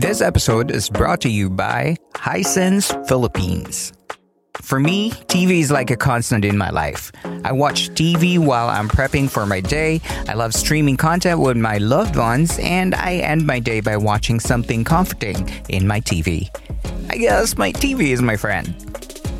This episode is brought to you by Hisense Philippines. For me, TV is like a constant in my life. I watch TV while I'm prepping for my day. I love streaming content with my loved ones, and I end my day by watching something comforting in my TV. I guess my TV is my friend.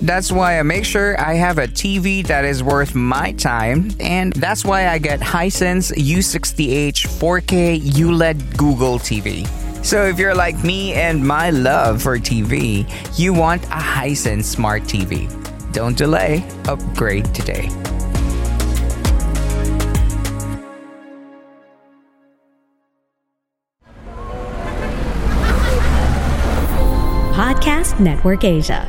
That's why I make sure I have a TV that is worth my time, and that's why I get Hisense U60H 4K ULED Google TV. So if you're like me and my love for TV, you want a Hisense Smart TV. Don't delay, upgrade today. Podcast Network Asia.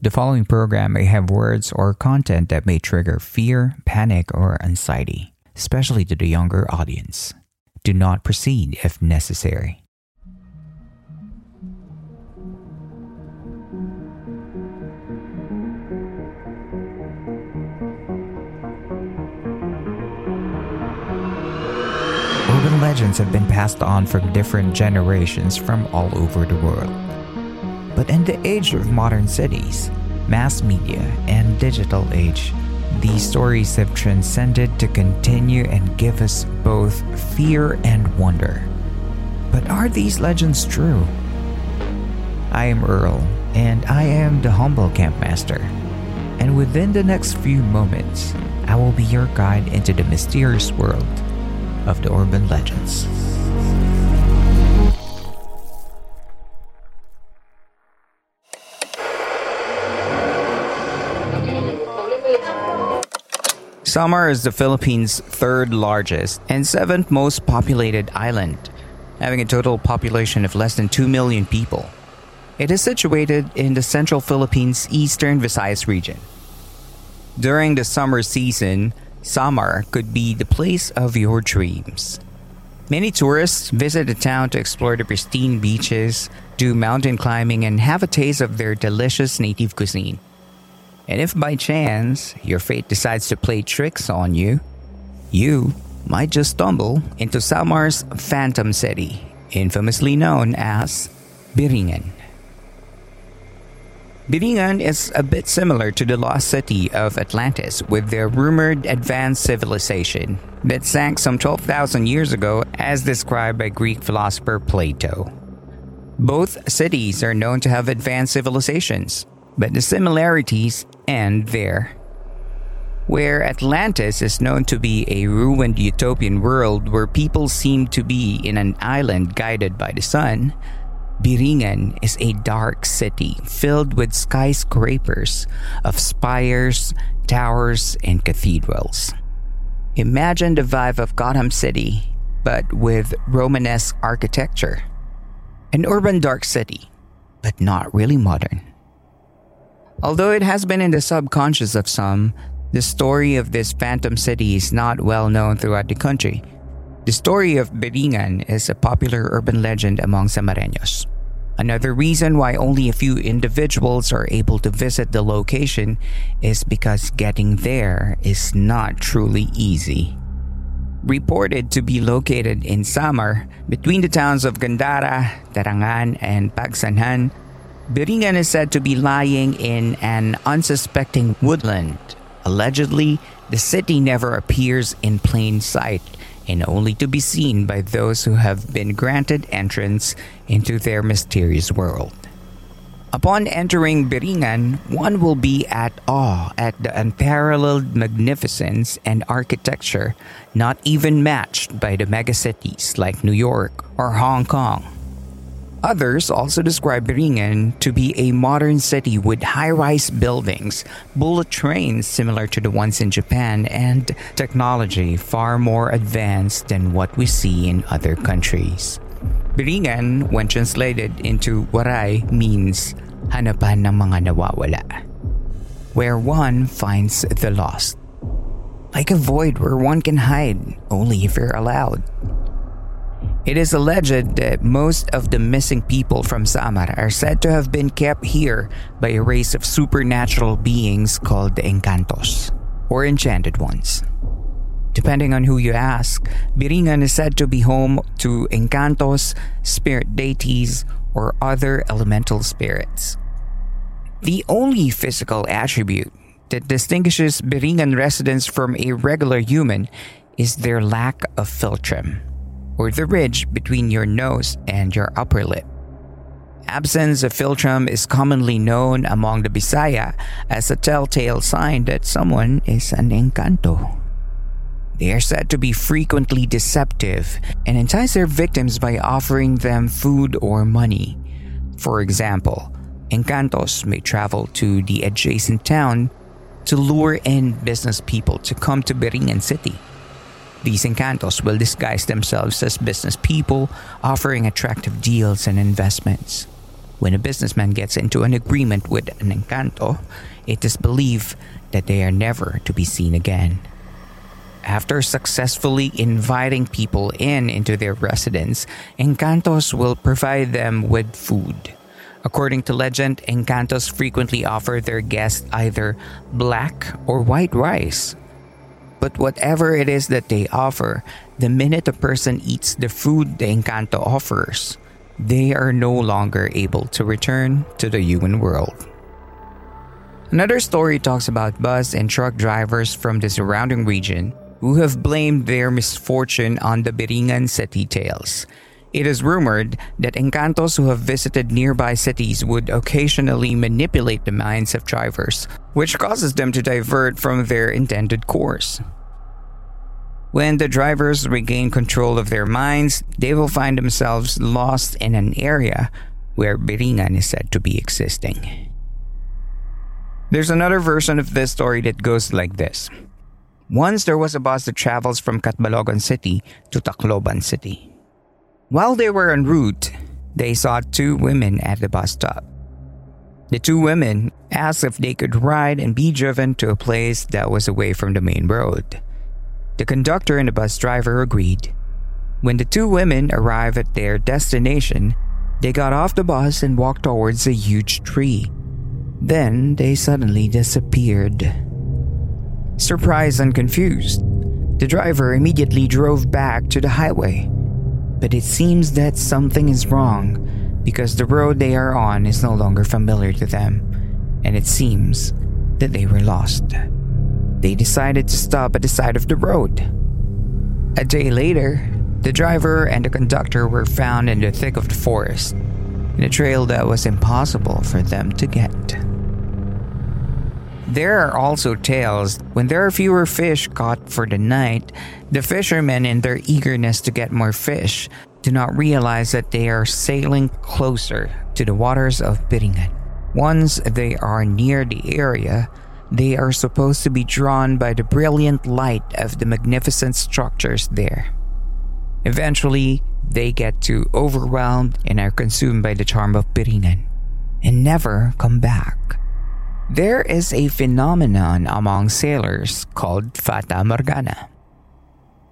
The following program may have words or content that may trigger fear, panic, or anxiety, especially to the younger audience. Do not proceed if necessary. Urban legends have been passed on from different generations from all over the world. But in the age of modern cities, mass media, and digital age, these stories have transcended to continue and give us both fear and wonder. But are these legends true? I am Earl, and I am the humble campmaster. And within the next few moments, I will be your guide into the mysterious world of the urban legends. Samar is the Philippines' third largest and seventh most populated island, having a total population of less than 2 million people. It is situated in the central Philippines' eastern Visayas region. During the summer season, Samar could be the place of your dreams. Many tourists visit the town to explore the pristine beaches, do mountain climbing, and have a taste of their delicious native cuisine. And if by chance your fate decides to play tricks on you, you might just stumble into Samar's Phantom City, infamously known as Biringan. Biringan is a bit similar to the lost city of Atlantis with their rumored advanced civilization that sank some 12,000 years ago as described by Greek philosopher Plato. Both cities are known to have advanced civilizations, but the similarities end there. Where Atlantis is known to be a ruined utopian world where people seem to be in an island guided by the sun, Biringan is a dark city filled with skyscrapers of spires, towers, and cathedrals. Imagine the vibe of Gotham City, but with Romanesque architecture. An urban dark city, but not really modern. Although it has been in the subconscious of some, the story of this phantom city is not well known throughout the country. The story of Biringan is a popular urban legend among Samareños. Another reason why only a few individuals are able to visit the location is because getting there is not truly easy. Reported to be located in Samar, between the towns of Gandara, Tarangnan, and Pagsanghan, Biringan is said to be lying in an unsuspecting woodland. Allegedly, the city never appears in plain sight and only to be seen by those who have been granted entrance into their mysterious world. Upon entering Biringan, one will be at awe at the unparalleled magnificence and architecture not even matched by the megacities like New York or Hong Kong. Others also describe Biringan to be a modern city with high rise buildings, bullet trains similar to the ones in Japan, and technology far more advanced than what we see in other countries. Biringan, when translated into Waray, means hanapan ng mga nawawala, where one finds the lost. Like a void where one can hide only if you're allowed. It is alleged that most of the missing people from Samar are said to have been kept here by a race of supernatural beings called the Encantos, or Enchanted Ones. Depending on who you ask, Biringan is said to be home to Encantos, spirit deities, or other elemental spirits. The only physical attribute that distinguishes Biringan residents from a regular human is their lack of philtrum or the ridge between your nose and your upper lip. Absence of philtrum is commonly known among the Bisaya as a telltale sign that someone is an encanto. They are said to be frequently deceptive and entice their victims by offering them food or money. For example, encantos may travel to the adjacent town to lure in business people to come to Biringan City. These encantos will disguise themselves as business people, offering attractive deals and investments. When a businessman gets into an agreement with an encanto, it is believed that they are never to be seen again. After successfully inviting people in into their residence, encantos will provide them with food. According to legend, encantos frequently offer their guests either black or white rice, but whatever it is that they offer, the minute a person eats the food the Encanto offers, they are no longer able to return to the human world. Another story talks about bus and truck drivers from the surrounding region who have blamed their misfortune on the Biringan city tales. It is rumored that encantos who have visited nearby cities would occasionally manipulate the minds of drivers, which causes them to divert from their intended course. When the drivers regain control of their minds, they will find themselves lost in an area where Biringan is said to be existing. There's another version of this story that goes like this. Once there was a bus that travels from Catbalogan City to Tacloban City. While they were en route, they saw two women at the bus stop. The two women asked if they could ride and be driven to a place that was away from the main road. The conductor and the bus driver agreed. When the two women arrived at their destination, they got off the bus and walked towards a huge tree. Then they suddenly disappeared. Surprised and confused, the driver immediately drove back to the highway but it seems that something is wrong because the road they are on is no longer familiar to them, and it seems that they were lost. They decided to stop at the side of the road. A day later, the driver and the conductor were found in the thick of the forest, in a trail that was impossible for them to get. There are also tales when there are fewer fish caught for the night, the fishermen, in their eagerness to get more fish, do not realize that they are sailing closer to the waters of Biringan. Once they are near the area, they are supposed to be drawn by the brilliant light of the magnificent structures there. Eventually, they get too overwhelmed and are consumed by the charm of Biringan and never come back. There is a phenomenon among sailors called Fata Morgana.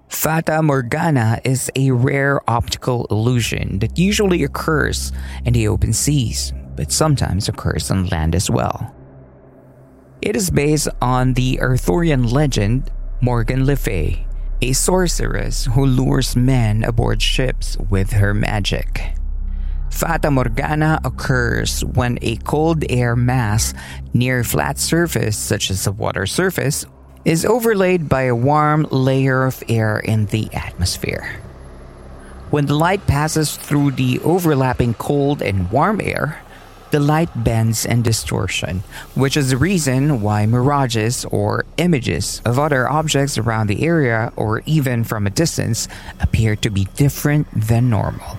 Fata Morgana is a rare optical illusion that usually occurs in the open seas, but sometimes occurs on land as well. It is based on the Arthurian legend Morgan Le Fay, a sorceress who lures men aboard ships with her magic. Fata Morgana occurs when a cold air mass near a flat surface, such as a water surface, is overlaid by a warm layer of air in the atmosphere. When the light passes through the overlapping cold and warm air, the light bends and distortion, which is the reason why mirages or images of other objects around the area or even from a distance appear to be different than normal.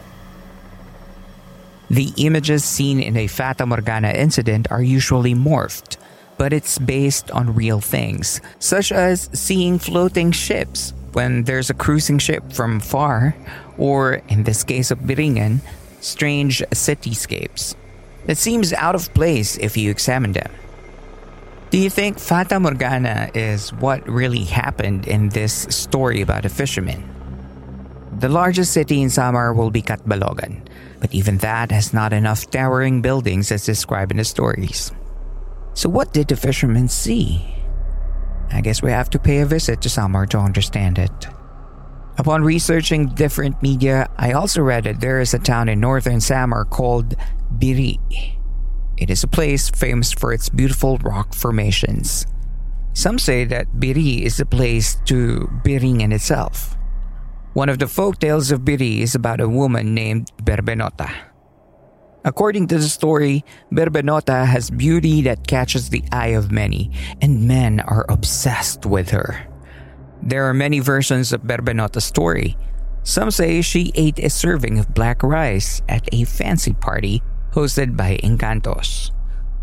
The images seen in a Fata Morgana incident are usually morphed, but it's based on real things, such as seeing floating ships when there's a cruising ship from far, or in this case of Biringan, strange cityscapes. It seems out of place if you examine them. Do you think Fata Morgana is what really happened in this story about a fisherman? The largest city in Samar will be Catbalogan, but even that has not enough towering buildings as described in the stories. So, what did the fishermen see? I guess we have to pay a visit to Samar to understand it. Upon researching different media, I also read that there is a town in northern Samar called Biri. It is a place famous for its beautiful rock formations. Some say that Biri is the place to Biringan itself. One of the folk tales of Biri is about a woman named Berbenota. According to the story, Berbenota has beauty that catches the eye of many, and men are obsessed with her. There are many versions of Berbenota's story. Some say she ate a serving of black rice at a fancy party hosted by Encantos.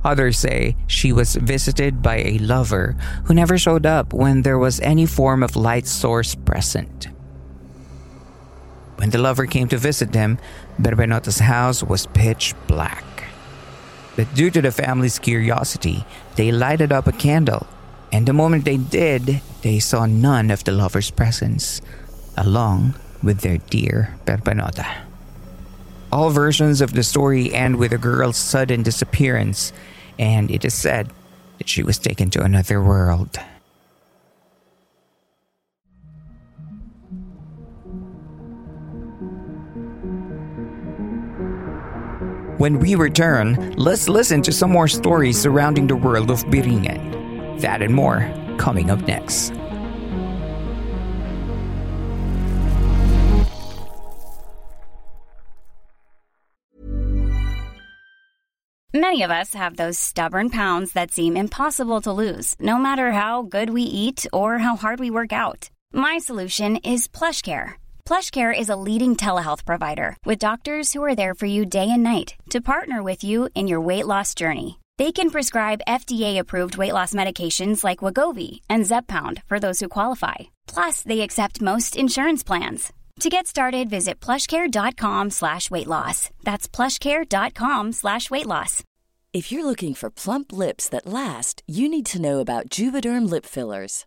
Others say she was visited by a lover who never showed up when there was any form of light source present. When the lover came to visit them, Berbenota's house was pitch black. But due to the family's curiosity, they lighted up a candle, and the moment they did, they saw none of the lover's presence, along with their dear Berbenota. All versions of the story end with the girl's sudden disappearance, and it is said that she was taken to another world. When we return, let's listen to some more stories surrounding the world of Biringan. That and more coming up next. Many of us have those stubborn pounds that seem impossible to lose, no matter how good we eat or how hard we work out. My solution is PlushCare. PlushCare is a leading telehealth provider with doctors who are there for you day and night to partner with you in your weight loss journey. They can prescribe FDA-approved weight loss medications like Wegovy and Zepbound for those who qualify. Plus, they accept most insurance plans. To get started, visit plushcare.com slash weight loss. That's plushcare.com slash weight loss. If you're looking for plump lips that last, you need to know about Juvederm lip fillers.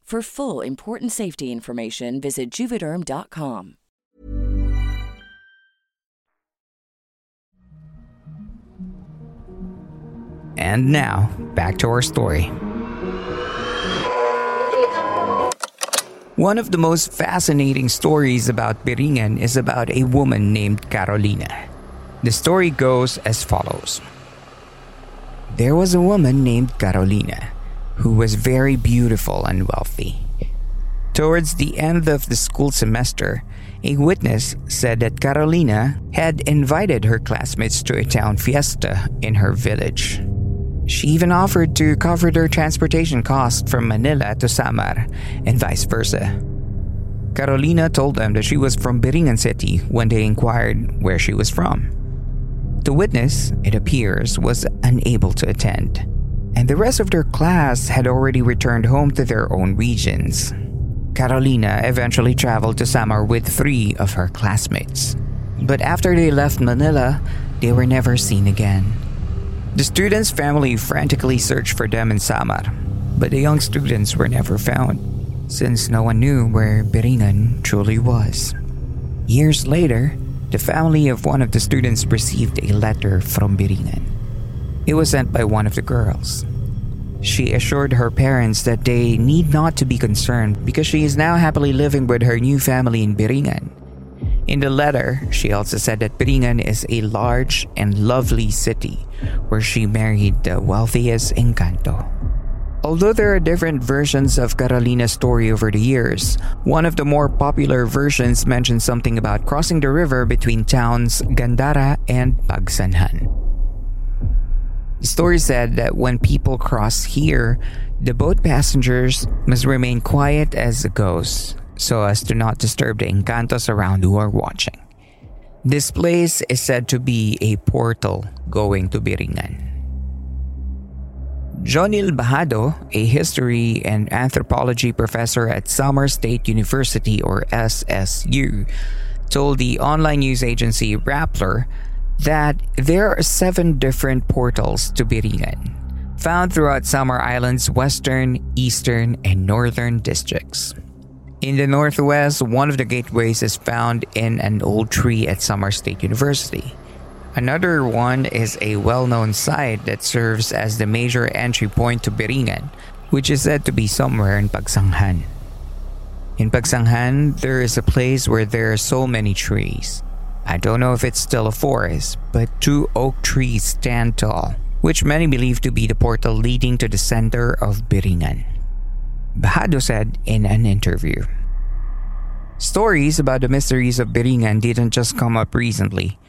For full important safety information, visit juvederm.com. And now, back to our story. One of the most fascinating stories about Biringan is about a woman named Carolina. The story goes as follows There was a woman named Carolina who was very beautiful and wealthy. Towards the end of the school semester, a witness said that Carolina had invited her classmates to a town fiesta in her village. She even offered to cover their transportation costs from Manila to Samar and vice versa. Carolina told them that she was from Biringan City when they inquired where she was from. The witness, it appears, was unable to attend, and the rest of their class had already returned home to their own regions. Carolina eventually traveled to Samar with three of her classmates. But after they left Manila, they were never seen again. The students' family frantically searched for them in Samar, but the young students were never found, since no one knew where Biringan truly was. Years later, the family of one of the students received a letter from Biringan. It was sent by one of the girls. She assured her parents that they need not to be concerned because she is now happily living with her new family in Biringan. In the letter, she also said that Biringan is a large and lovely city where she married the wealthiest Encanto. Although there are different versions of Carolina's story over the years, one of the more popular versions mentions something about crossing the river between towns Gandara and Pagsanghan. The story said that when people cross here, the boat passengers must remain quiet as it goes so as to not disturb the encantos around who are watching. This place is said to be a portal going to Biringan. Jonil Bahado, a history and anthropology professor at Samar State University or SSU, told the online news agency Rappler that there are seven different portals to Biringan, found throughout Samar Island's western, eastern, and northern districts. In the northwest, one of the gateways is found in an old tree at Samar State University. Another one is a well known site that serves as the major entry point to Biringan, which is said to be somewhere in Pagsanghan. In Pagsanghan, there is a place where there are so many trees. I don't know if it's still a forest, but two oak trees stand tall, which many believe to be the portal leading to the center of Biringan. Bahado said in an interview. Stories about the mysteries of Biringan didn't just come up recently.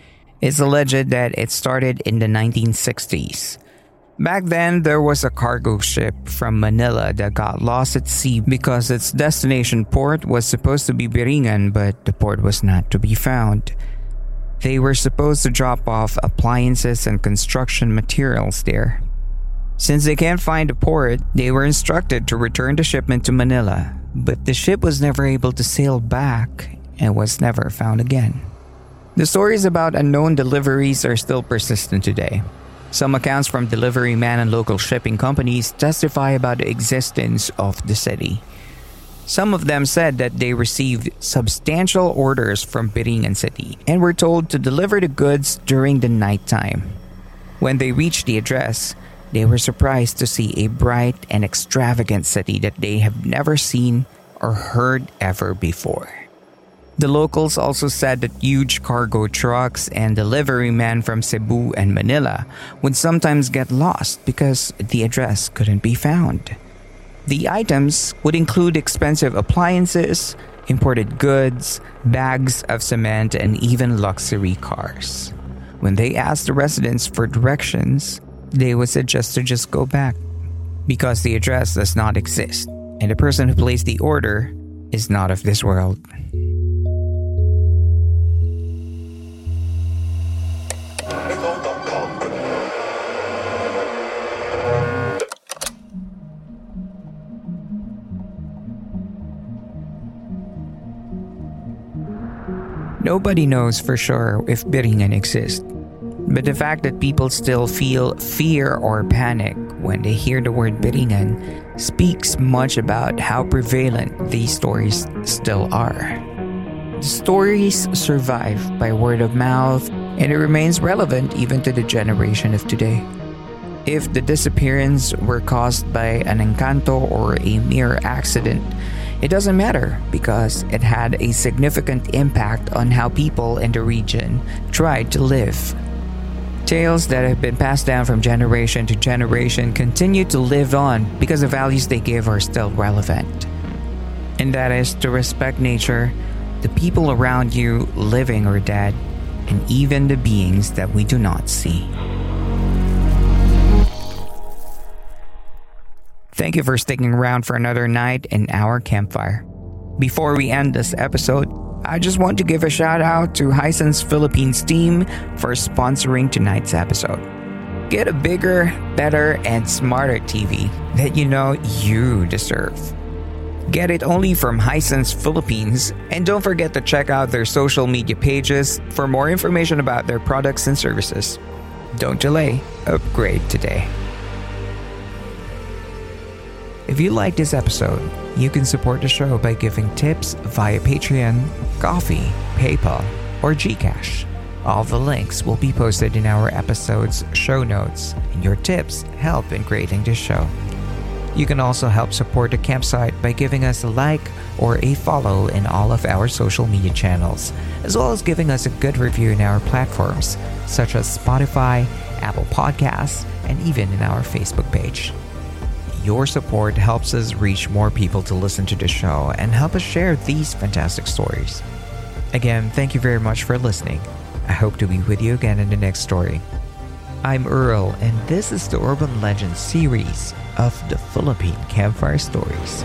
It's alleged that it started in the 1960s. Back then, there was a cargo ship from Manila that got lost at sea because its destination port was supposed to be Biringan, but the port was not to be found. They were supposed to drop off appliances and construction materials there. Since they can't find a port, they were instructed to return the shipment to Manila, but the ship was never able to sail back and was never found again. The stories about unknown deliveries are still persistent today. Some accounts from delivery men and local shipping companies testify about the existence of the city. Some of them said that they received substantial orders from Biringan City and were told to deliver the goods during the nighttime. When they reached the address, they were surprised to see a bright and extravagant city that they have never seen or heard ever before. The locals also said that huge cargo trucks and delivery men from Cebu and Manila would sometimes get lost because the address couldn't be found. The items would include expensive appliances, imported goods, bags of cement, and even luxury cars. When they asked the residents for directions, they would suggest to just go back because the address does not exist and the person who placed the order is not of this world. Nobody knows for sure if Biringan exists. But the fact that people still feel fear or panic when they hear the word Biringan speaks much about how prevalent these stories still are. The stories survive by word of mouth and it remains relevant even to the generation of today. If the disappearance were caused by an encanto or a mere accident, it doesn't matter because it had a significant impact on how people in the region tried to live. Tales that have been passed down from generation to generation continue to live on because the values they give are still relevant. And that is to respect nature, the people around you, living or dead, and even the beings that we do not see. Thank you for sticking around for another night in our campfire. Before we end this episode, I just want to give a shout out to Hisense Philippines team for sponsoring tonight's episode. Get a bigger, better, and smarter TV that you know you deserve. Get it only from Hisense Philippines, and don't forget to check out their social media pages for more information about their products and services. Don't delay, upgrade today. If you like this episode, you can support the show by giving tips via Patreon, Ko-fi, PayPal, or Gcash. All the links will be posted in our episode's show notes, and your tips help in creating this show. You can also help support the campsite by giving us a like or a follow in all of our social media channels, as well as giving us a good review in our platforms such as Spotify, Apple Podcasts, and even in our Facebook page. Your support helps us reach more people to listen to the show and help us share these fantastic stories. Again, thank you very much for listening. I hope to be with you again in the next story. I'm Earl, and this is the Urban Legends series of the Philippine Campfire Stories.